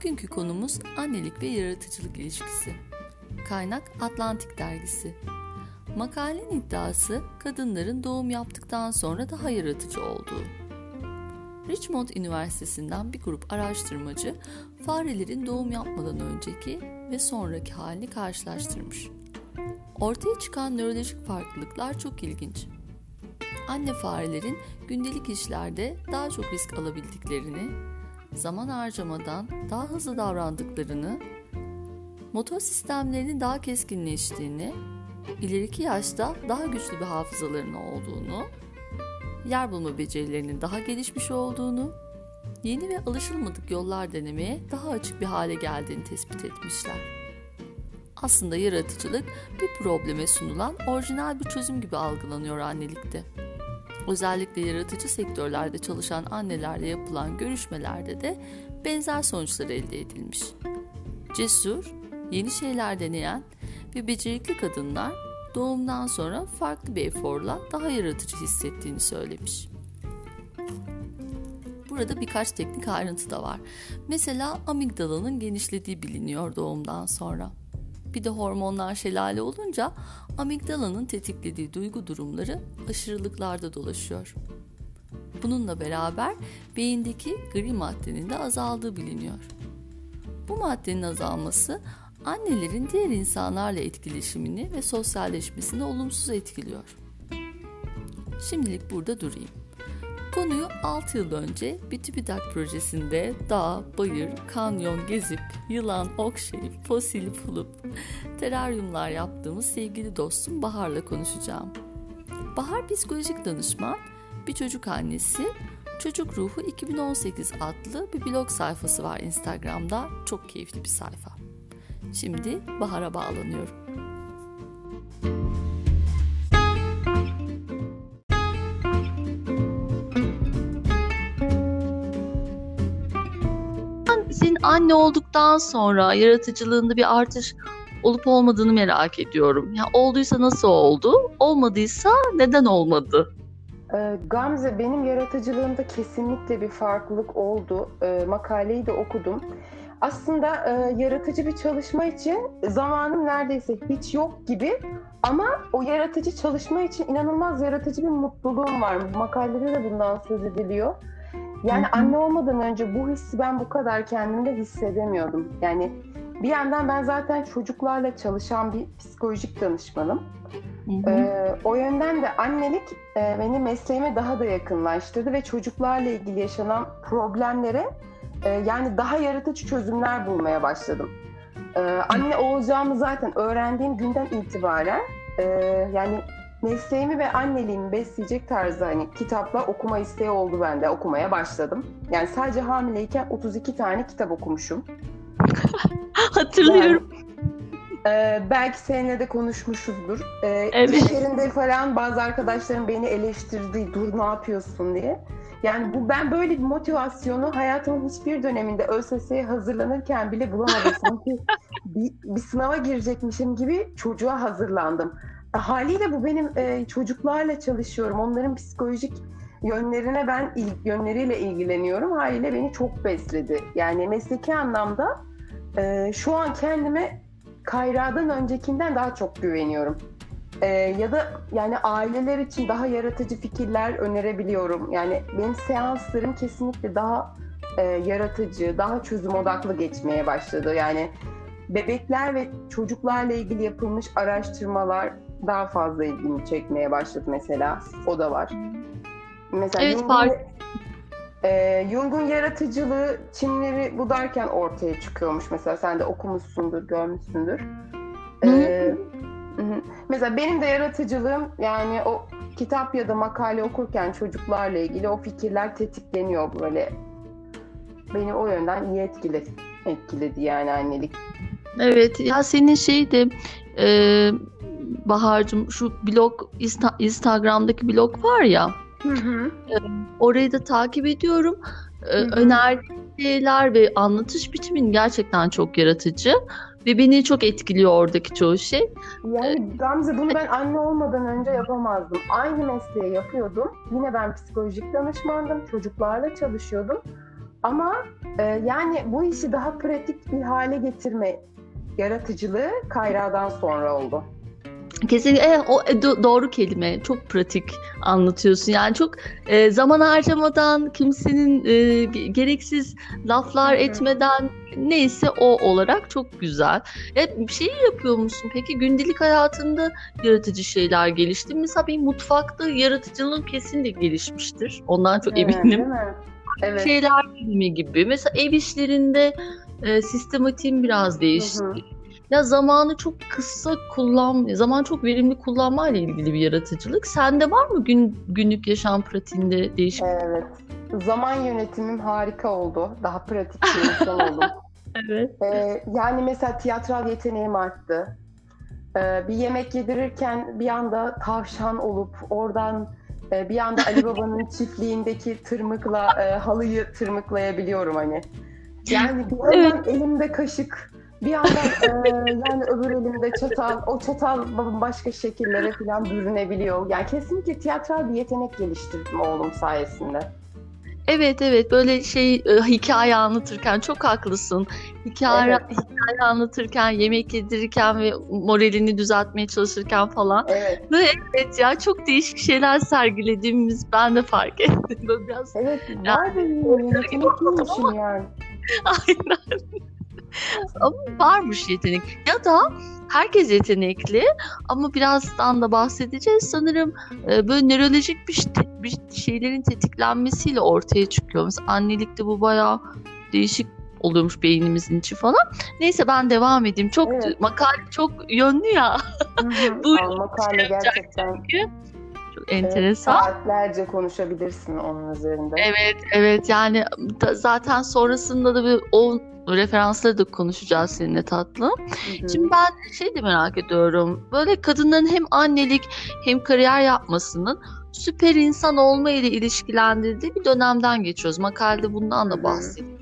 Bugünkü konumuz annelik ve yaratıcılık ilişkisi. Kaynak Atlantik Dergisi. Makalenin iddiası kadınların doğum yaptıktan sonra daha yaratıcı olduğu. Richmond Üniversitesi'nden bir grup araştırmacı farelerin doğum yapmadan önceki ve sonraki halini karşılaştırmış. Ortaya çıkan nörolojik farklılıklar çok ilginç. Anne farelerin gündelik işlerde daha çok risk alabildiklerini, zaman harcamadan daha hızlı davrandıklarını, motor sistemlerinin daha keskinleştiğini, ileriki yaşta daha güçlü bir hafızalarının olduğunu, yer bulma becerilerinin daha gelişmiş olduğunu, yeni ve alışılmadık yollar denemeye daha açık bir hale geldiğini tespit etmişler. Aslında yaratıcılık bir probleme sunulan orijinal bir çözüm gibi algılanıyor annelikte. Özellikle yaratıcı sektörlerde çalışan annelerle yapılan görüşmelerde de benzer sonuçlar elde edilmiş. Cesur, yeni şeyler deneyen ve becerikli kadınlar doğumdan sonra farklı bir eforla daha yaratıcı hissettiğini söylemiş. Burada birkaç teknik ayrıntı da var. Mesela amigdalanın genişlediği biliniyor doğumdan sonra. Bir de hormonlar şelale olunca amigdalanın tetiklediği duygu durumları aşırılıklarda dolaşıyor. Bununla beraber beyindeki gri maddenin de azaldığı biliniyor. Bu maddenin azalması annelerin diğer insanlarla etkileşimini ve sosyalleşmesini olumsuz etkiliyor. Şimdilik burada durayım. Konuyu 6 yıl önce bir TÜBİTAK projesinde dağ, bayır, kanyon gezip, yılan okşayıp, fosil bulup, teraryumlar yaptığımız sevgili dostum Bahar'la konuşacağım. Bahar psikolojik danışman, bir çocuk annesi, Çocuk Ruhu 2018 adlı bir blog sayfası var Instagram'da. Çok keyifli bir sayfa. Şimdi Bahar'a bağlanıyorum. Anne olduktan sonra yaratıcılığında bir artış olup olmadığını merak ediyorum. Ya olduysa nasıl oldu? Olmadıysa neden olmadı? Ee, Gamze benim yaratıcılığımda kesinlikle bir farklılık oldu. Ee, makaleyi de okudum. Aslında e, yaratıcı bir çalışma için zamanım neredeyse hiç yok gibi ama o yaratıcı çalışma için inanılmaz yaratıcı bir mutluluğum var. Makalede de bundan söz ediliyor. Yani anne olmadan önce bu hissi ben bu kadar kendimde hissedemiyordum. Yani bir yandan ben zaten çocuklarla çalışan bir psikolojik danışmanım. Ee, o yönden de annelik e, beni mesleğime daha da yakınlaştırdı ve çocuklarla ilgili yaşanan problemlere e, yani daha yaratıcı çözümler bulmaya başladım. Ee, anne olacağımı zaten öğrendiğim günden itibaren e, yani mesleğimi ve anneliğimi besleyecek tarzda hani kitapla okuma isteği oldu bende. Okumaya başladım. Yani sadece hamileyken 32 tane kitap okumuşum. Hatırlıyorum. Yani, e, belki seninle de konuşmuşuzdur. E, evet. İş falan bazı arkadaşlarım beni eleştirdi. Dur ne yapıyorsun diye. Yani bu ben böyle bir motivasyonu hayatımın hiçbir döneminde ÖSS'ye hazırlanırken bile bulamadım. Sanki bir, bir sınava girecekmişim gibi çocuğa hazırlandım. Haliyle bu benim e, çocuklarla çalışıyorum. Onların psikolojik yönlerine ben yönleriyle ilgileniyorum. Haliyle beni çok besledi. Yani mesleki anlamda e, şu an kendime Kayra'dan öncekinden daha çok güveniyorum. E, ya da yani aileler için daha yaratıcı fikirler önerebiliyorum. Yani benim seanslarım kesinlikle daha e, yaratıcı, daha çözüm odaklı geçmeye başladı. Yani bebekler ve çocuklarla ilgili yapılmış araştırmalar daha fazla ilgimi çekmeye başladı mesela. O da var. Mesela evet, Jung'un, e, Jung'un yaratıcılığı Çinleri budarken ortaya çıkıyormuş. Mesela sen de okumuşsundur, görmüşsündür. Ee, mesela benim de yaratıcılığım yani o kitap ya da makale okurken çocuklarla ilgili o fikirler tetikleniyor böyle. Beni o yönden iyi etkiledi, etkiledi yani annelik. Evet ya senin şey de e, Bahar'cığım şu blog Instagram'daki blog var ya hı hı. E, orayı da takip ediyorum. E, şeyler ve anlatış bitimin gerçekten çok yaratıcı. Ve beni çok etkiliyor oradaki çoğu şey. Yani Gamze bunu ben anne olmadan önce yapamazdım. Aynı mesleği yapıyordum. Yine ben psikolojik danışmandım. Çocuklarla çalışıyordum. Ama Ee, yani bu işi daha pratik bir hale getirme yaratıcılığı Kayra'dan sonra oldu. Kesinlikle e, o e, doğru kelime. Çok pratik anlatıyorsun. Yani çok e, zaman harcamadan, kimsenin e, gereksiz laflar Hı-hı. etmeden neyse o olarak çok güzel. E, bir şey yapıyor musun peki? Gündelik hayatında yaratıcı şeyler gelişti. Mesela bir mutfakta yaratıcılığın kesin de gelişmiştir. Ondan çok evet, eminim. Evet. Şeyler filmi gibi. Mesela ev işlerinde e, sistematiğin biraz değişti. Hı hı. Ya zamanı çok kısa kullan, zaman çok verimli kullanma ile ilgili bir yaratıcılık. Sende var mı gün günlük yaşam pratiğinde değişik? Evet. Zaman yönetimim harika oldu. Daha pratik bir insan oldum. evet. Ee, yani mesela tiyatral yeteneğim arttı. Ee, bir yemek yedirirken bir anda tavşan olup oradan e, bir anda Ali Baba'nın çiftliğindeki tırmıkla e, halıyı tırmıklayabiliyorum hani. Yani bir yandan elimde kaşık, bir yandan e, yani öbür elimde çatal, o çatal başka şekillere falan bürünebiliyor. Yani kesinlikle tiyatral bir yetenek geliştirdim oğlum sayesinde. Evet evet böyle şey e, hikaye anlatırken çok haklısın. Hikaye, evet. hikaye anlatırken, yemek yedirirken ve moralini düzeltmeye çalışırken falan. Evet. Ve evet ya çok değişik şeyler sergilediğimiz ben de fark ettim. Böyle biraz Evet var benim yetenekliymişim yani. Aynen. Ama varmış yetenek. Ya da herkes yetenekli ama birazdan da bahsedeceğiz. Sanırım e, böyle nörolojik bir, bir şeylerin tetiklenmesiyle ortaya çıkıyor. Mesela annelikte bu bayağı değişik oluyormuş beynimizin içi falan. Neyse ben devam edeyim. Çok evet. makale çok yönlü ya. bu makale gerçekten. Çünkü. Enteresan. Saatlerce konuşabilirsin onun üzerinde. Evet, evet. Yani da, zaten sonrasında da bir o referansları da konuşacağız seninle tatlım. Hı hı. Şimdi ben şey de merak ediyorum. Böyle kadınların hem annelik hem kariyer yapmasının süper insan olma ile ilişkilendirdiği bir dönemden geçiyoruz. Makalede bundan da bahsediyor.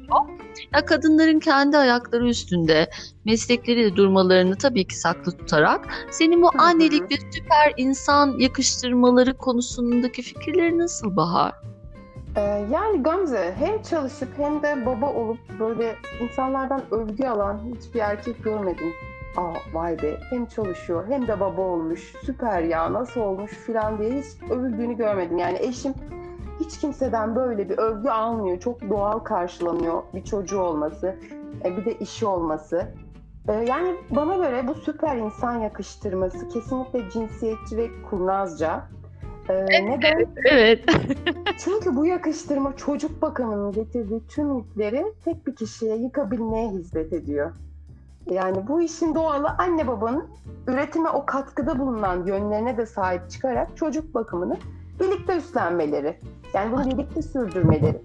Ya kadınların kendi ayakları üstünde meslekleriyle durmalarını tabii ki saklı tutarak senin bu annelik ve süper insan yakıştırmaları konusundaki fikirleri nasıl Bahar? Ee, yani Gamze hem çalışıp hem de baba olup böyle insanlardan övgü alan hiçbir erkek görmedim. Aa vay be hem çalışıyor hem de baba olmuş süper ya nasıl olmuş filan diye hiç övüldüğünü görmedim. Yani eşim hiç kimseden böyle bir övgü almıyor. Çok doğal karşılanıyor bir çocuğu olması, e, bir de işi olması. E, yani bana göre bu süper insan yakıştırması kesinlikle cinsiyetçi ve kurnazca. Ee, neden? Evet. Çünkü bu yakıştırma çocuk bakımının getirdiği tüm yükleri tek bir kişiye yıkabilmeye hizmet ediyor. Yani bu işin doğalı anne babanın üretime o katkıda bulunan yönlerine de sahip çıkarak çocuk bakımını birlikte üstlenmeleri. Yani bunu birlikte sürdürmeleri.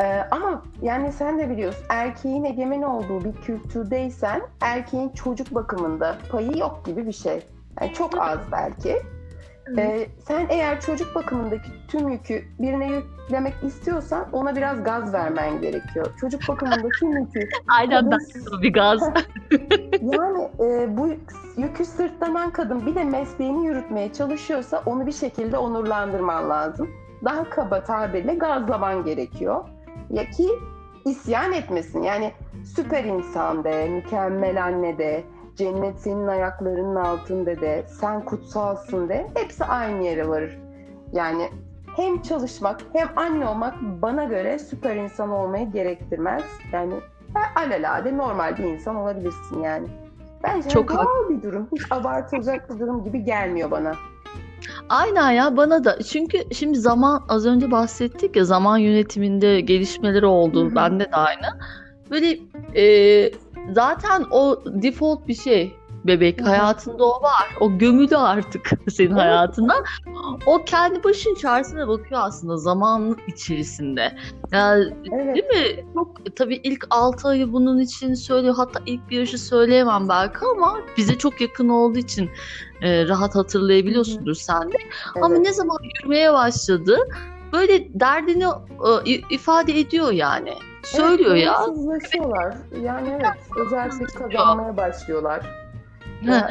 Ee, ama yani sen de biliyorsun erkeğin egemen olduğu bir kültürdeysen erkeğin çocuk bakımında payı yok gibi bir şey. Yani çok az belki. Ee, sen eğer çocuk bakımındaki tüm yükü birine yüklemek istiyorsan ona biraz gaz vermen gerekiyor. Çocuk bakımında tüm yükü... Aynen ben bir gaz. yani e, bu yükü sırtlanan kadın bir de mesleğini yürütmeye çalışıyorsa onu bir şekilde onurlandırman lazım. Daha kaba tabirle gazlaman gerekiyor. Ya ki isyan etmesin. Yani süper insan de, mükemmel anne de, cennet senin ayaklarının altında de, sen kutsalsın de hepsi aynı yere varır. Yani hem çalışmak hem anne olmak bana göre süper insan olmayı gerektirmez. Yani alelade normal bir insan olabilirsin yani. Bence Çok doğal bir durum. Hiç abartılacak bir durum gibi gelmiyor bana. Aynen ya bana da. Çünkü şimdi zaman az önce bahsettik ya zaman yönetiminde gelişmeleri oldu. Hı-hı. Bende de aynı. Böyle e, zaten o default bir şey bebek. Hayatında o var. O gömülü artık senin hayatına. O kendi başın çaresine bakıyor aslında zaman içerisinde. Yani, evet. Değil mi? Çok, tabii ilk 6 ayı bunun için söylüyor. Hatta ilk bir yaşı söyleyemem belki ama bize çok yakın olduğu için e, rahat hatırlayabiliyorsundur sen de. Evet. Ama ne zaman yürümeye başladı böyle derdini e, ifade ediyor yani. Söylüyor evet, ya. Yani evet özellik kazanmaya başlıyorlar. Yani...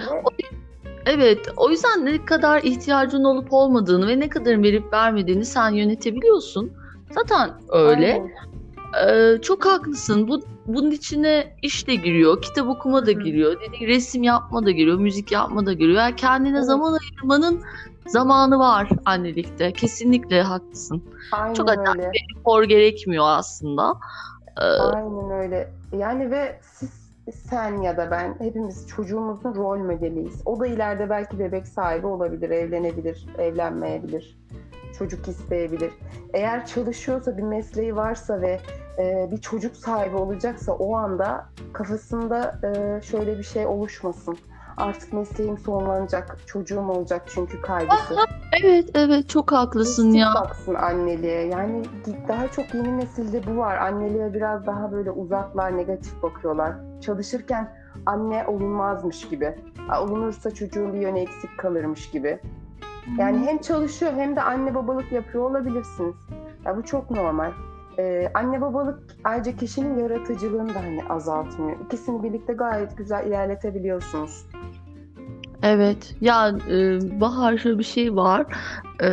Evet, o yüzden ne kadar ihtiyacın olup olmadığını ve ne kadar verip vermediğini sen yönetebiliyorsun. Zaten öyle. Aynen. Ee, çok haklısın. Bu bunun içine iş de giriyor, kitap okuma da giriyor, dediğin resim yapma da giriyor, müzik yapma da giriyor. Yani kendine evet. zaman ayırmanın zamanı var annelikte. Kesinlikle haklısın. Aynen çok öyle. efor gerekmiyor aslında. Ee, Aynen öyle. Yani ve siz sen ya da ben hepimiz çocuğumuzun rol modeliyiz. O da ileride belki bebek sahibi olabilir, evlenebilir, evlenmeyebilir çocuk isteyebilir. Eğer çalışıyorsa, bir mesleği varsa ve e, bir çocuk sahibi olacaksa o anda kafasında e, şöyle bir şey oluşmasın. Artık mesleğim sonlanacak, çocuğum olacak çünkü kaygısı. evet, evet çok haklısın ya. baksın anneliğe. Yani daha çok yeni nesilde bu var. Anneliğe biraz daha böyle uzaklar, negatif bakıyorlar. Çalışırken anne olunmazmış gibi. Olunursa çocuğun bir yöne eksik kalırmış gibi. Yani hem çalışıyor hem de anne babalık yapıyor olabilirsiniz. Ya bu çok normal. Ee, anne babalık ayrıca kişinin yaratıcılığını da hani azaltmıyor. İkisini birlikte gayet güzel ilerletebiliyorsunuz. Evet. Ya e, Bahar şöyle bir şey var. E,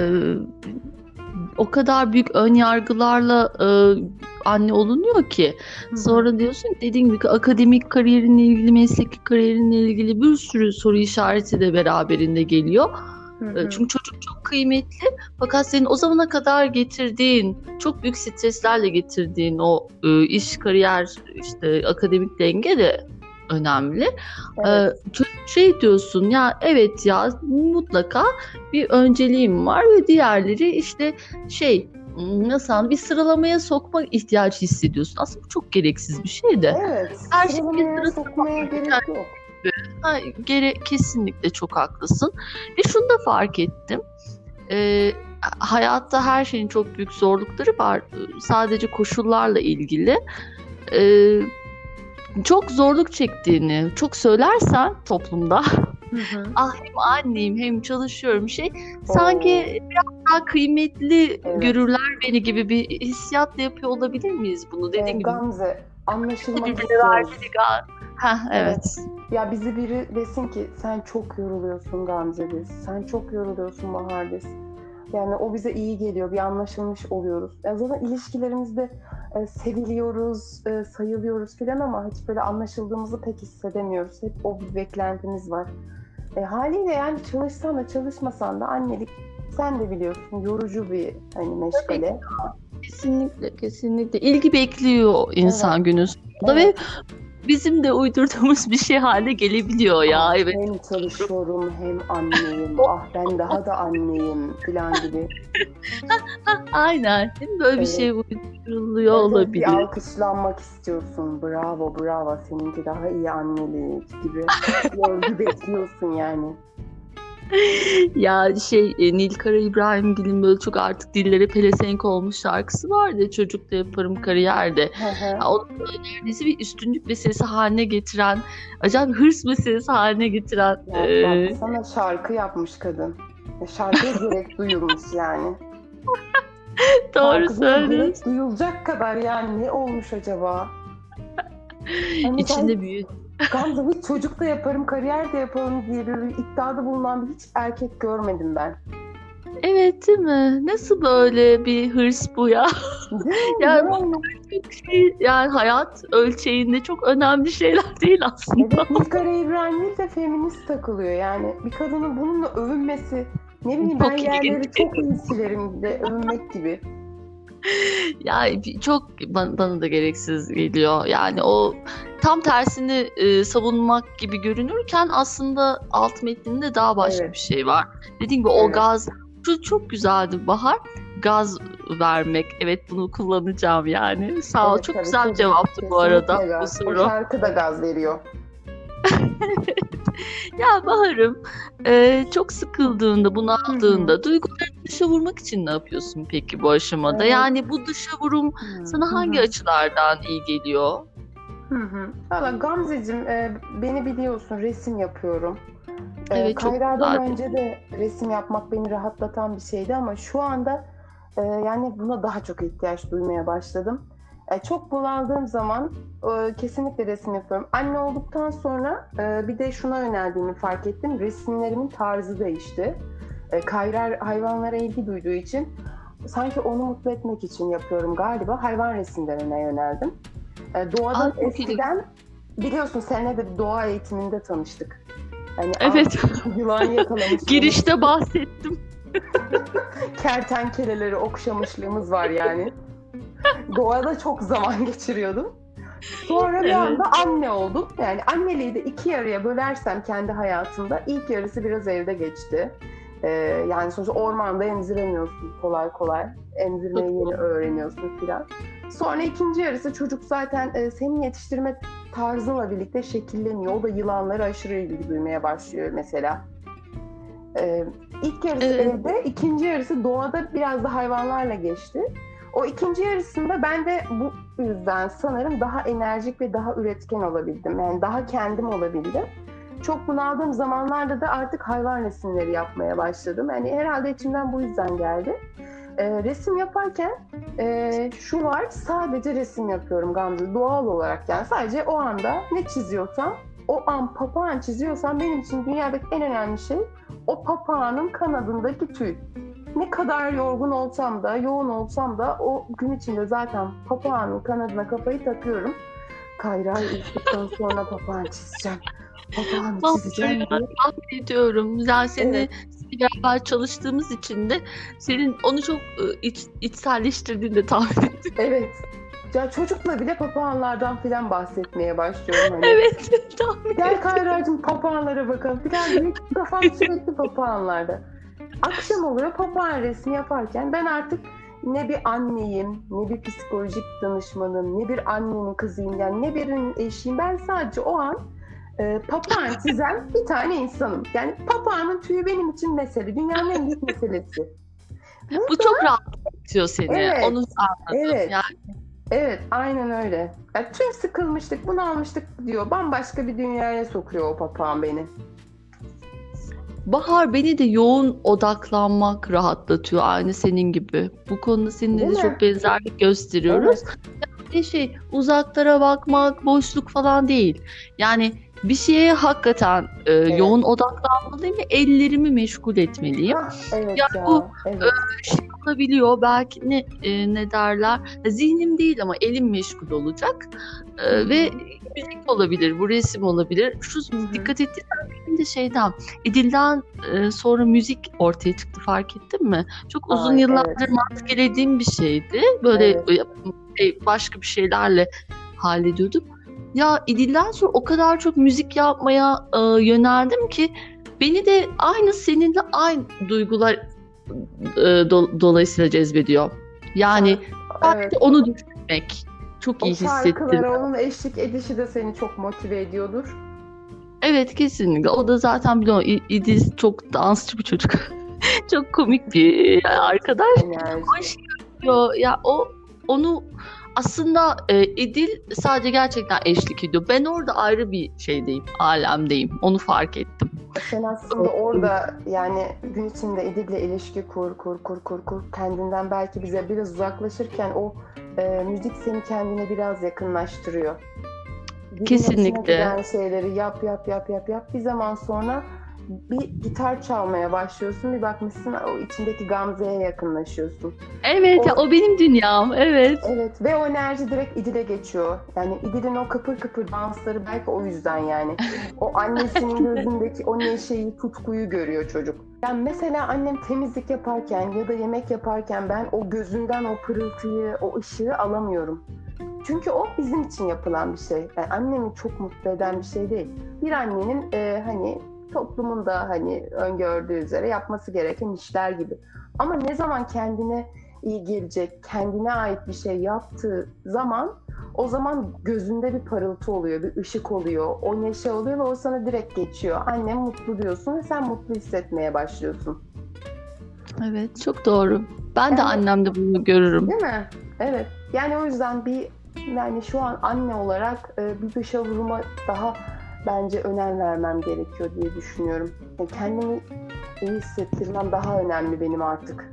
o kadar büyük ön yargılarla e, anne olunuyor ki. Sonra diyorsun dediğin gibi akademik kariyerinle ilgili, mesleki kariyerinle ilgili bir sürü soru işareti de beraberinde geliyor. Hı Çünkü çocuk kıymetli fakat senin o zamana kadar getirdiğin çok büyük streslerle getirdiğin o e, iş, kariyer, işte akademik denge de önemli. Evet. Ee, şey diyorsun ya evet ya mutlaka bir önceliğim var ve diğerleri işte şey nasıl bir sıralamaya sokma ihtiyacı hissediyorsun. Aslında bu çok gereksiz bir şey de. Evet. Her şey sıralamaya sokmaya gerek yok Ha, gere kesinlikle çok haklısın. Ve şunu da fark ettim. Ee, hayatta her şeyin çok büyük zorlukları var. Sadece koşullarla ilgili. Ee, çok zorluk çektiğini çok söylersen toplumda Hı hı. ah hem anneyim hem çalışıyorum şey Oo. sanki biraz daha kıymetli evet. görürler beni gibi bir hissiyatla yapıyor olabilir miyiz bunu dediğim ee, gibi. Gamze anlaşılmak istiyoruz. Ha evet. Ya bizi biri desin ki sen çok yoruluyorsun Gamze desin. Sen çok yoruluyorsun Bahar desin. Yani o bize iyi geliyor. Bir anlaşılmış oluyoruz. Yani zaten ilişkilerimizde e, seviliyoruz, e, sayılıyoruz filan ama hiç böyle anlaşıldığımızı pek hissedemiyoruz. Hep o bir beklentimiz var. E, haliyle yani çalışsan da çalışmasan da annelik sen de biliyorsun yorucu bir hani meşgale. Kesinlikle, kesinlikle. ilgi bekliyor insan evet. günü sonunda evet. ve bizim de uydurduğumuz bir şey haline gelebiliyor ya. Ah, evet. Hem çalışıyorum hem anneyim. ah ben daha da anneyim falan gibi. Aynen. Değil mi? Böyle evet. bir şey uyduruluyor evet, olabilir. Bir alkışlanmak istiyorsun. Bravo bravo seninki daha iyi annelik gibi. Övgü bekliyorsun yani. ya şey e, Nilkara İbrahimgil'in böyle çok artık dillere pelesenk olmuş şarkısı vardı. Çocuk da yaparım kariyerde. Onu neredeyse bir üstünlük meselesi haline getiren, acayip hırs meselesi haline getiren. Ya, e... sana şarkı yapmış kadın. Şarkıya gerek duyulmuş yani. Doğru söylüyorsun. Duyulacak kadar yani ne olmuş acaba? Hani İçinde ben... büyüdü Gamze hiç çocuk da yaparım, kariyer de yaparım diye bir iddiada bulunan hiç erkek görmedim ben. Evet değil mi? Nasıl böyle bir hırs bu ya? yani, çok şey, yani hayat ölçeğinde çok önemli şeyler değil aslında. Evet, Nilkara İbrahim'in de feminist takılıyor. Yani bir kadının bununla övünmesi, ne bileyim çok ben yerleri çok iyi silerim de övünmek gibi. Ya çok bana da gereksiz geliyor. Yani o tam tersini e, savunmak gibi görünürken aslında alt metninde daha başka evet. bir şey var. Dediğim gibi evet. o gaz şu çok güzeldi Bahar. Gaz vermek. Evet bunu kullanacağım yani. Sağ ol. Evet, çok tabii, güzel bir cevaptı bu arada. Gaz. Bu soru. O şarkı da gaz veriyor. ya Bahar'ım e, çok sıkıldığında, bunaldığında duygularını dışa vurmak için ne yapıyorsun peki bu aşamada? Evet. Yani bu dışa vurum Hı-hı. sana hangi açılardan iyi geliyor? Hı hı. Valla Gamzeciğim e, beni biliyorsun resim yapıyorum. E, evet, Kayra'dan önce de resim yapmak beni rahatlatan bir şeydi ama şu anda e, yani buna daha çok ihtiyaç duymaya başladım. E, çok bunaldığım zaman e, kesinlikle resim yapıyorum. Anne olduktan sonra e, bir de şuna yöneldiğimi fark ettim. Resimlerimin tarzı değişti. E, Kayra hayvanlara ilgi duyduğu için sanki onu mutlu etmek için yapıyorum galiba. Hayvan resimlerine yöneldim. E, doğada Aa, eskiden biliyorsun seninle de doğa eğitiminde tanıştık. Yani evet. Yılan yakalamış. Girişte bahsettim. Kertenkeleleri okşamışlığımız var yani. Doğada çok zaman geçiriyordum. Sonra bir anda anne oldum. Yani anneliği de iki yarıya bölersem kendi hayatımda ilk yarısı biraz evde geçti. Ee, yani sonuçta ormanda emziremiyorsun kolay kolay. Emzirmeyi yeni öğreniyorsun filan. Sonra ikinci yarısı çocuk zaten e, senin yetiştirme tarzınla birlikte şekilleniyor. O da yılanlara aşırı ilgi duymaya başlıyor mesela. Ee, ilk yarısı evet. evde, ikinci yarısı doğada biraz da hayvanlarla geçti. O ikinci yarısında ben de bu yüzden sanırım daha enerjik ve daha üretken olabildim. Yani daha kendim olabildim. Çok bunaldığım zamanlarda da artık hayvan resimleri yapmaya başladım. Yani herhalde içimden bu yüzden geldi. E, resim yaparken e, şu var, sadece resim yapıyorum Gamze. Doğal olarak yani sadece o anda ne çiziyorsam, o an papağan çiziyorsam benim için dünyadaki en önemli şey o papağanın kanadındaki tüy ne kadar yorgun olsam da, yoğun olsam da o gün içinde zaten papağanın kanadına kafayı takıyorum. Kayra'yı uyuduktan sonra papağan çizeceğim. Papağan çizeceğim diye. Yani seni evet. beraber çalıştığımız için de senin onu çok ıı, iç, içselleştirdiğini de tahmin ettim. Evet. Ya çocukla bile papağanlardan filan bahsetmeye başlıyorum. Hani. evet. Tahmin Gel Kayra'cığım papağanlara bakalım. Filan kafam sürekli papağanlarda. Akşam oluyor papağan resmi yaparken ben artık ne bir anneyim, ne bir psikolojik danışmanım, ne bir annenin kızıyım yani ne birinin eşiyim. Ben sadece o an e, papağan çizen bir tane insanım. Yani papağanın tüyü benim için mesele. Dünyanın en büyük meselesi. Burada, Bu çok rahatlatıyor seni. Evet, Onu anladım. Evet. Yani. Evet, aynen öyle. Yani tüm sıkılmıştık, bunu almıştık diyor. Bambaşka bir dünyaya sokuyor o papağan beni. Bahar beni de yoğun odaklanmak rahatlatıyor aynı senin gibi. Bu konuda seninle Değil de mi? çok benzerlik gösteriyoruz. Evet. Yani şey uzaklara bakmak, boşluk falan değil. Yani bir şeye hakikaten e, evet. yoğun odaklanmalıyım ve ellerimi meşgul etmeliyim. Ah, evet yani ya, bu evet. e, şey olabiliyor belki ne e, ne derler zihnim değil ama elim meşgul olacak e, ve müzik olabilir, bu resim olabilir. Şu Hı-hı. dikkat ettiysen benim de şeyden İdil'den e, sonra müzik ortaya çıktı fark ettin mi? Çok uzun Ay, yıllardır evet. maskelediğim bir şeydi. Böyle evet. E, başka bir şeylerle hallediyordum. Ya İdil'den sonra o kadar çok müzik yapmaya e, yöneldim ki beni de aynı seninle aynı duygular e, do, dolayısıyla cezbediyor. Yani evet. onu düşünmek çok o iyi hissettirdi. O onun eşlik edişi de seni çok motive ediyordur. Evet kesinlikle. O da zaten biliyor İdiz çok dansçı bir çocuk. çok komik bir arkadaş. Hoş ya o onu aslında e, İdil sadece gerçekten eşlik ediyor. Ben orada ayrı bir şeydeyim, alemdeyim. Onu fark ettim. Sen aslında orada yani gün içinde İdil'le ilişki kur, kur, kur, kur, kur. Kendinden belki bize biraz uzaklaşırken o e, müzik seni kendine biraz yakınlaştırıyor. Dilin Kesinlikle. şeyleri yap, yap, yap, yap, yap. Bir zaman sonra bir gitar çalmaya başlıyorsun bir bakmışsın o içindeki Gamze'ye yakınlaşıyorsun. Evet o, ya, o benim dünyam evet. Evet ve o enerji direkt İdil'e geçiyor. Yani İdil'in o kıpır kıpır dansları belki o yüzden yani. O annesinin gözündeki o neşeyi, tutkuyu görüyor çocuk. Yani mesela annem temizlik yaparken ya da yemek yaparken ben o gözünden o pırıltıyı, o ışığı alamıyorum. Çünkü o bizim için yapılan bir şey. Yani annemi çok mutlu eden bir şey değil. Bir annenin e, hani toplumun da hani öngördüğü üzere yapması gereken işler gibi. Ama ne zaman kendine iyi gelecek, kendine ait bir şey yaptığı zaman o zaman gözünde bir parıltı oluyor, bir ışık oluyor, o neşe oluyor ve o sana direkt geçiyor. Annem mutlu diyorsun ve sen mutlu hissetmeye başlıyorsun. Evet, çok doğru. Ben yani, de annemde bunu görürüm. Değil mi? Evet. Yani o yüzden bir yani şu an anne olarak e, bir dışa vuruma daha bence önem vermem gerekiyor diye düşünüyorum. Yani kendimi iyi hissettirmem daha önemli benim artık.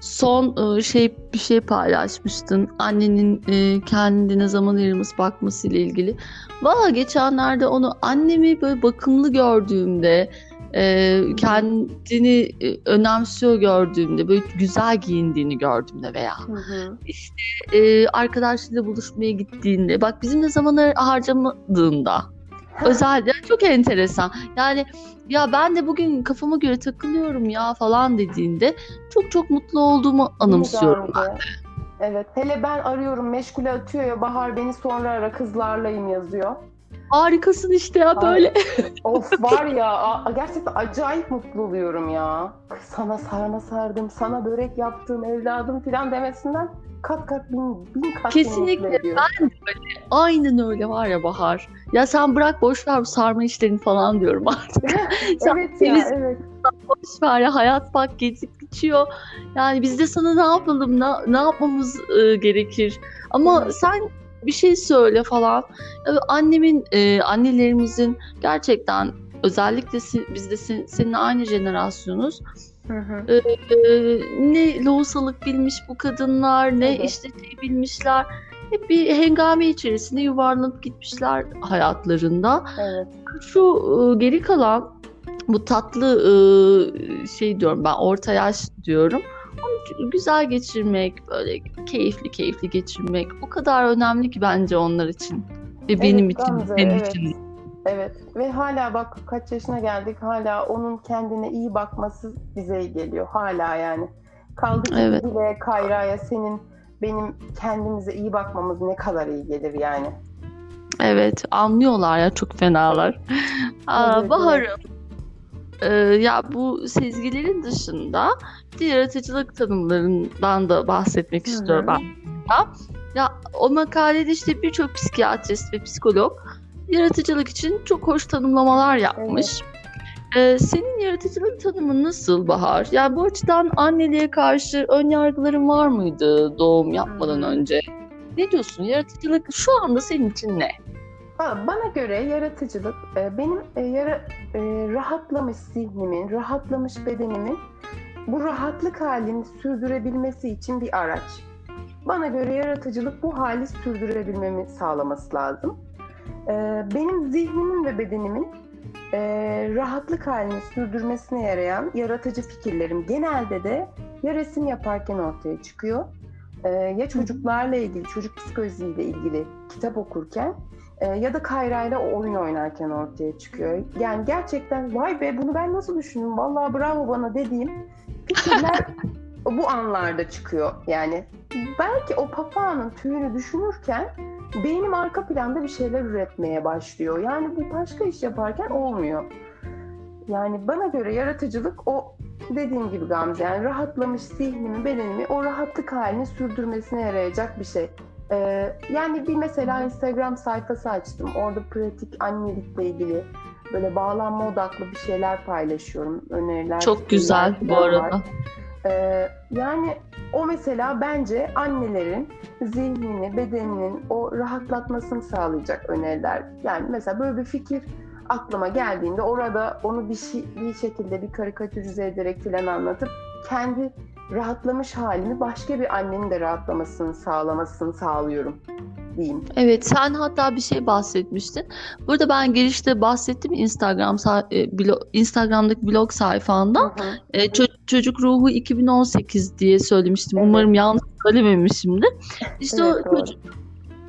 Son e, şey bir şey paylaşmıştın. Annenin e, kendine zaman ayırması bakması ile ilgili. Valla geçenlerde onu annemi böyle bakımlı gördüğümde e, kendini e, önemsiyor gördüğümde, böyle güzel giyindiğini gördüğümde veya hı hı. işte e, arkadaşlarıyla buluşmaya gittiğinde, bak bizimle zamanı harcamadığında özellikle çok enteresan. Yani ya ben de bugün kafama göre takılıyorum ya falan dediğinde çok çok mutlu olduğumu anımsıyorum ben de. Evet. Hele ben arıyorum meşgule atıyor ya Bahar beni sonra ara kızlarlayım yazıyor. Harikasın işte ya böyle. of var ya gerçekten acayip mutlu oluyorum ya. Sana sarma sardım, sana börek yaptım evladım filan demesinden kat kat bin, bin kat Kesinlikle ben de öyle. Aynen öyle var ya Bahar. Ya sen bırak boş ver bu sarma işlerini falan diyorum artık. evet ya evet. Boş ver ya hayat bak geçip geçiyor. Yani biz de sana ne yapalım ne, ne yapmamız e, gerekir. Ama evet. sen bir şey söyle falan. Annemin, e, annelerimizin gerçekten özellikle biz de sen, seninle aynı jenerasyonuz. Hı hı. E, e, ne lohusalık bilmiş bu kadınlar, ne işte şey bilmişler. Hep bir hengame içerisinde yuvarlanıp gitmişler hayatlarında. Evet. Şu e, geri kalan bu tatlı e, şey diyorum ben orta yaş diyorum güzel geçirmek, böyle keyifli keyifli geçirmek o kadar önemli ki bence onlar için ve evet, benim için, Gamze, benim evet. için. Evet ve hala bak kaç yaşına geldik hala onun kendine iyi bakması bize iyi geliyor hala yani. Kaldı ki evet. bile Kayra'ya senin benim kendimize iyi bakmamız ne kadar iyi gelir yani. Evet anlıyorlar ya çok fenalar. Aa, evet, Bahar'ım evet. E, ya bu sezgilerin dışında yaratıcılık tanımlarından da bahsetmek Hı-hı. istiyorum ben. Ya o makalede işte birçok psikiyatrist ve psikolog yaratıcılık için çok hoş tanımlamalar yapmış. Evet. Ee, senin yaratıcılık tanımın nasıl Bahar? Yani bu açıdan anneliğe karşı ön yargıların var mıydı doğum yapmadan hmm. önce? Ne diyorsun? Yaratıcılık şu anda senin için ne? Bana göre yaratıcılık e, benim e, yara, e, rahatlamış zihnimin, rahatlamış bedenimin bu rahatlık halini sürdürebilmesi için bir araç. Bana göre yaratıcılık bu hali sürdürebilmemi sağlaması lazım. Benim zihnimin ve bedenimin rahatlık halini sürdürmesine yarayan yaratıcı fikirlerim genelde de ya resim yaparken ortaya çıkıyor ya çocuklarla ilgili, çocuk psikolojisiyle ilgili kitap okurken e, ya da Kayra ile oyun oynarken ortaya çıkıyor. Yani gerçekten vay be bunu ben nasıl düşündüm vallahi bravo bana dediğim fikirler bu anlarda çıkıyor. Yani belki o papağanın tüyünü düşünürken beynim arka planda bir şeyler üretmeye başlıyor. Yani bir başka iş yaparken olmuyor. Yani bana göre yaratıcılık o dediğim gibi Gamze yani rahatlamış zihnimi, bedenimi o rahatlık halini sürdürmesine yarayacak bir şey. Ee, yani bir mesela Instagram sayfası açtım. Orada pratik annelikle ilgili böyle bağlanma odaklı bir şeyler paylaşıyorum. Öneriler. Çok güzel bu arada. Ee, yani o mesela bence annelerin zihnini, bedeninin o rahatlatmasını sağlayacak öneriler. Yani mesela böyle bir fikir aklıma geldiğinde orada onu bir şey, bir şekilde bir karikatürize ederek filan anlatıp kendi rahatlamış halini başka bir annenin de rahatlamasını sağlamasını sağlıyorum diyeyim. Evet sen hatta bir şey bahsetmiştin. Burada ben girişte bahsettim Instagram e, blog, Instagram'daki blog sayfanda. E, ço- çocuk ruhu 2018 diye söylemiştim. Evet. Umarım yanlış söylememişimdir. İşte evet, o çocuk,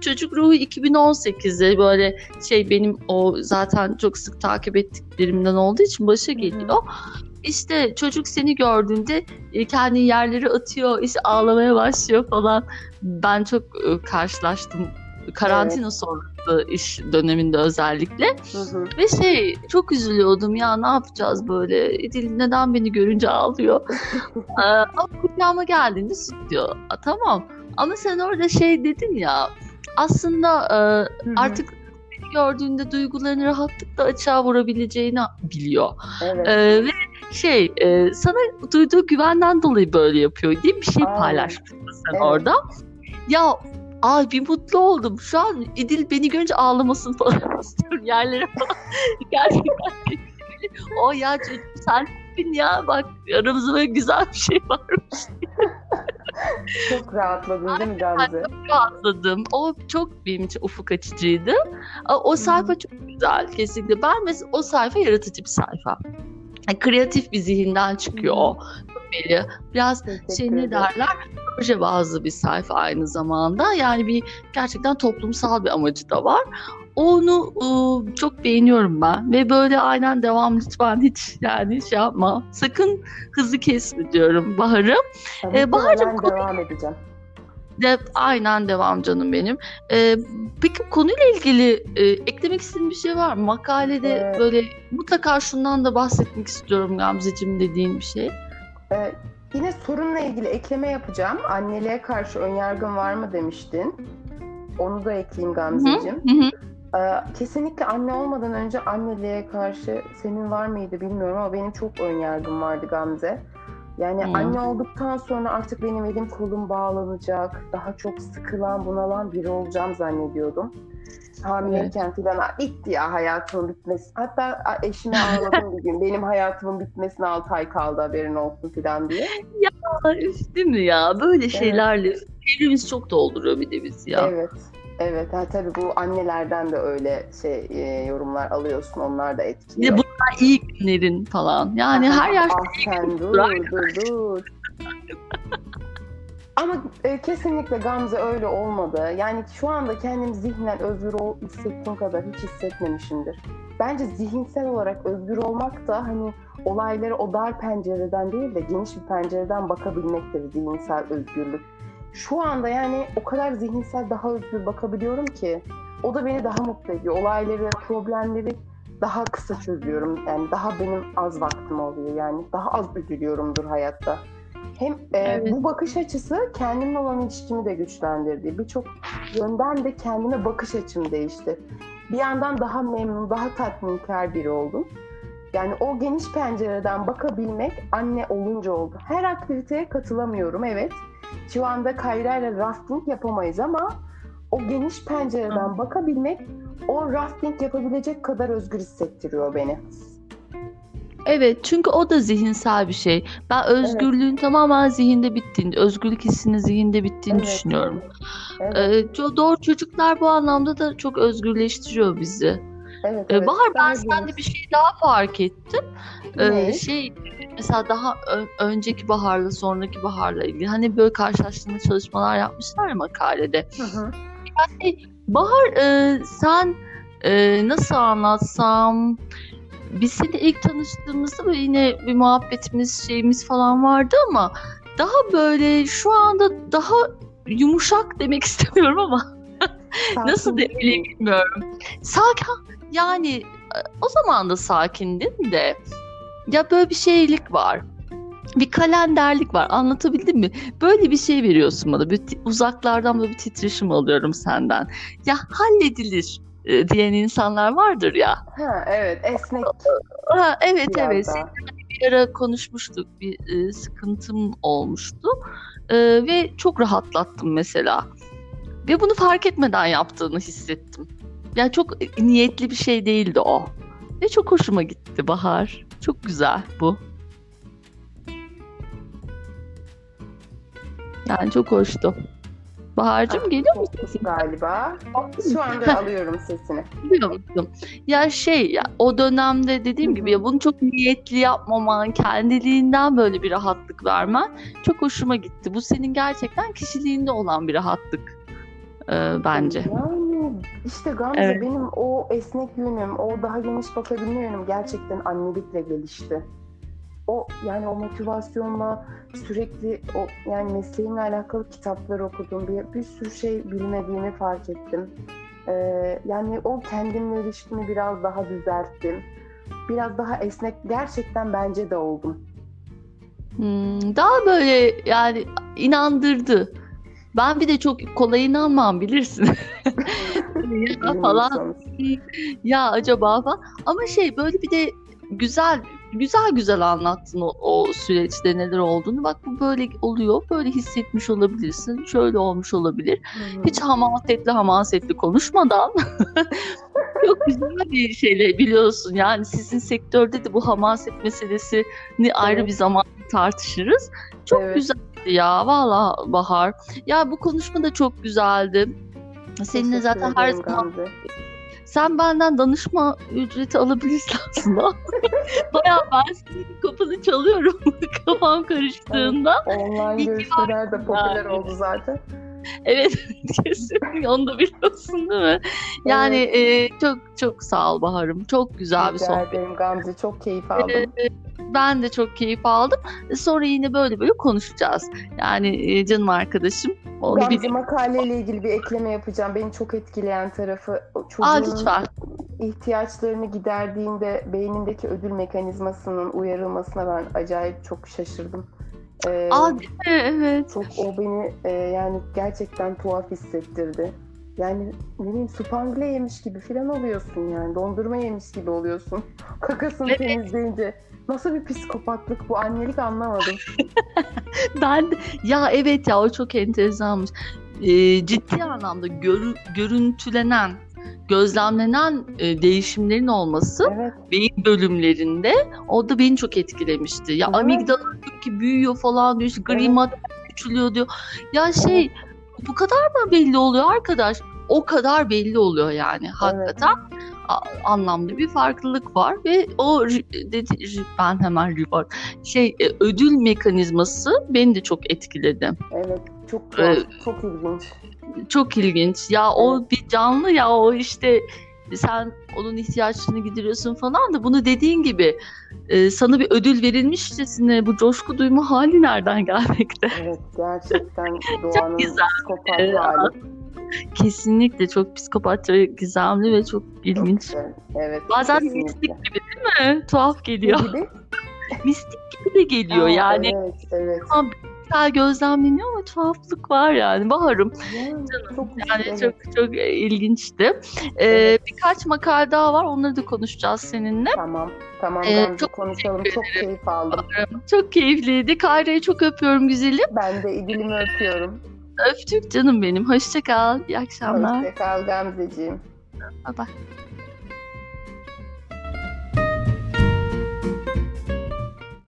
çocuk ruhu 2018'de böyle şey benim o zaten çok sık takip ettiklerimden olduğu için başa geliyor. Hı-hı. İşte çocuk seni gördüğünde e, kendi yerleri atıyor, işte ağlamaya başlıyor falan. Ben çok e, karşılaştım karantina evet. sonrası iş döneminde özellikle. Hı hı. Ve şey çok üzülüyordum ya ne yapacağız böyle? İdil neden beni görünce ağlıyor? ama kucağıma geldiğinde süt diyor. tamam ama sen orada şey dedin ya aslında e, hı hı. artık gördüğünde duygularını rahatlıkla açığa vurabileceğini biliyor. Evet. Ee, ve şey e, sana duyduğu güvenden dolayı böyle yapıyor diye bir şey paylaşmışsın evet. orada. Ya Ay bir mutlu oldum. Şu an İdil beni görünce ağlamasın falan istiyorum yerlere falan. Gerçekten. o ya çocuk sen ya bak aramızda böyle güzel bir şey varmış. çok rahatladın değil mi Gamze? Çok rahatladım. O çok benim için ufuk açıcıydı. O sayfa çok güzel kesinlikle. Ben mesela o sayfa yaratıcı bir sayfa. Kreatif bir zihinden çıkıyor o belli. Biraz şey ne derler proje bazlı bir sayfa aynı zamanda. Yani bir gerçekten toplumsal bir amacı da var. Onu ıı, çok beğeniyorum ben ve böyle aynen devam lütfen hiç yani şey yapma. Sakın hızlı kesme diyorum Bahar'ım. Ee, Bahar'cığım devam edeceğim. De, aynen devam canım benim. Ee, peki konuyla ilgili e, eklemek istediğin bir şey var mı? Makalede ee, böyle mutlaka şundan da bahsetmek istiyorum Gamzeciğim dediğin bir şey. E, yine sorunla ilgili ekleme yapacağım. Anneliğe karşı önyargın var mı demiştin. Onu da ekleyeyim Gamzeciğim. Hı hı. Ee, kesinlikle anne olmadan önce anneliğe karşı senin var mıydı bilmiyorum ama benim çok önyargım vardı Gamze. Yani hmm. anne olduktan sonra artık benim elim kolum bağlanacak, daha çok sıkılan, bunalan biri olacağım zannediyordum. Hamileyken evet. falan bitti ya hayatımın bitmesi. Hatta eşime ağladım bir gün. Benim hayatımın bitmesine 6 ay kaldı haberin olsun falan diye. Ya değil mi ya? Böyle şeylerle evet. evimiz çok dolduruyor bir de biz ya. Evet. Evet, ha, tabii bu annelerden de öyle şey e, yorumlar alıyorsun. Onlar da etkiliyor. Ya bunlar iyi günlerin falan. Yani her yaşta ah, sen dur, dur, dur. Ama e, kesinlikle Gamze öyle olmadı. Yani şu anda kendimi zihnen özgür ol, hissettiğim kadar hiç hissetmemişimdir. Bence zihinsel olarak özgür olmak da hani olayları o dar pencereden değil de geniş bir pencereden bakabilmektir zihinsel özgürlük. Şu anda yani o kadar zihinsel daha özgür bakabiliyorum ki o da beni daha mutlu ediyor. Olayları, problemleri daha kısa çözüyorum. Yani daha benim az vaktim oluyor yani. Daha az üzülüyorumdur hayatta. Hem e, evet. bu bakış açısı kendimle olan ilişkimi de güçlendirdi. Birçok yönden de kendime bakış açım değişti. Bir yandan daha memnun, daha tatminkar biri oldum. Yani o geniş pencereden bakabilmek anne olunca oldu. Her aktiviteye katılamıyorum evet. Şu anda Kayra ile rafting yapamayız ama o geniş pencereden bakabilmek o rafting yapabilecek kadar özgür hissettiriyor beni. Evet çünkü o da zihinsel bir şey. Ben özgürlüğün evet. tamamen zihinde bittiğini, özgürlük hissinin zihinde bittiğini evet. düşünüyorum. Evet. Ee, doğru çocuklar bu anlamda da çok özgürleştiriyor bizi. Evet, ee, evet. Bahar ben sende bir şey daha fark ettim. Ee, şey mesela daha ön, önceki baharla sonraki baharla ilgili hani böyle karşılaştırma çalışmalar yapmışlar ya makalede. Hı hı. Yani Bahar e, sen e, nasıl anlatsam biz seni ilk tanıştığımızda böyle yine bir muhabbetimiz şeyimiz falan vardı ama daha böyle şu anda daha yumuşak demek istemiyorum ama nasıl demeliyim bilmiyorum. Sakin yani e, o zaman da sakindin de ya böyle bir şeylik var. Bir kalenderlik var. Anlatabildim mi? Böyle bir şey veriyorsun bana. Bir uzaklardan böyle bir titreşim alıyorum senden. Ya halledilir e, diyen insanlar vardır ya. Ha, evet esnek. Ha, evet Biraz evet. Daha. Bir ara konuşmuştuk. Bir e, sıkıntım olmuştu. E, ve çok rahatlattım mesela. Ve bunu fark etmeden yaptığını hissettim. Yani çok niyetli bir şey değildi o. Ve çok hoşuma gitti Bahar. Çok güzel bu. Yani çok hoştu. Bahar'cığım ah, geliyor musun? Galiba. Şu anda alıyorum sesini. Biliyor musun? Ya şey ya o dönemde dediğim gibi ya bunu çok niyetli yapmaman, kendiliğinden böyle bir rahatlık vermen çok hoşuma gitti. Bu senin gerçekten kişiliğinde olan bir rahatlık e, bence. Yani işte Gamze evet. benim o esnek yönüm, o daha geniş bakabilme yönüm gerçekten annelikle gelişti o yani o motivasyonla sürekli o yani mesleğimle alakalı kitaplar okudum. Bir, bir sürü şey bilmediğimi fark ettim. Ee, yani o kendimle ilişkimi biraz daha düzelttim. Biraz daha esnek gerçekten bence de oldum. Hmm, daha böyle yani inandırdı. Ben bir de çok kolay inanmam bilirsin. ya falan. ya acaba falan. Ama şey böyle bir de güzel güzel güzel anlattın o, o süreçte neler olduğunu. Bak bu böyle oluyor, böyle hissetmiş olabilirsin, şöyle olmuş olabilir. Hmm. Hiç hamasetli hamasetli konuşmadan çok güzel bir şeyle biliyorsun. Yani sizin sektörde de bu hamaset meselesini evet. ayrı bir zaman tartışırız. Çok evet. Ya valla Bahar. Ya bu konuşma da çok güzeldi. Seninle zaten her zaman Sen benden danışma ücreti alabilirsin aslında. Bayağı ben senin kapını çalıyorum kafam karıştığında. Evet, online görüşmeler de popüler yani. oldu zaten. Evet kesin onu da biliyorsun değil mi? Yani evet. e, çok çok sağ ol Bahar'ım. Çok güzel bir sohbet. ederim Gamze. Çok keyif aldım. E, ben de çok keyif aldım. Sonra yine böyle böyle konuşacağız. Yani e, canım arkadaşım. Onu Gamze bir... makaleyle ilgili bir ekleme yapacağım. Beni çok etkileyen tarafı çocuğun Aa, lütfen. ihtiyaçlarını giderdiğinde beynindeki ödül mekanizmasının uyarılmasına ben acayip çok şaşırdım. Ee, Aa, Evet. Çok o beni e, yani gerçekten tuhaf hissettirdi. Yani ne bileyim supangle yemiş gibi filan oluyorsun yani. Dondurma yemiş gibi oluyorsun. Kakasını evet. temizleyince. Nasıl bir psikopatlık bu annelik anlamadım. ben ya evet ya o çok enteresanmış. Ee, ciddi anlamda gör, görüntülenen gözlemlenen e, değişimlerin olması evet. beyin bölümlerinde o da beni çok etkilemişti. Ya evet. amigdala diyor ki büyüyor falan diyor, işte gri evet. küçülüyor diyor. Ya şey evet. bu kadar mı belli oluyor arkadaş? O kadar belli oluyor yani hakikaten. Evet. Anlamda bir farklılık var ve o dedi ben hemen reward şey e, ödül mekanizması beni de çok etkiledi. Evet çok ee, çok ilginç çok ilginç. Ya o bir canlı ya o işte sen onun ihtiyaçlarını gideriyorsun falan da bunu dediğin gibi e, sana bir ödül verilmişçesine bu coşku duyma hali nereden gelmekte? Evet gerçekten doğanın psikopat evet. hali. Kesinlikle çok psikopatça, gizemli ve çok ilginç. Çok evet. Bazen kesinlikle. mistik gibi değil mi? Tuhaf geliyor. Ne gibi? mistik gibi de geliyor Aa, yani. Evet, evet. Ama güzel gözlemleniyor ama tuhaflık var yani. Baharım. Yani, çok, yani evet. çok çok ilginçti. Ee, evet. Birkaç makale daha var. Onları da konuşacağız seninle. Tamam. Tamam ee, çok konuşalım. Çok keyif aldım. Çok keyifliydi. Kayra'yı çok öpüyorum güzelim. Ben de İdil'imi öpüyorum. Öptük canım benim. Hoşça kal. İyi akşamlar. Hoşça kal Gamzeciğim. Bye bye.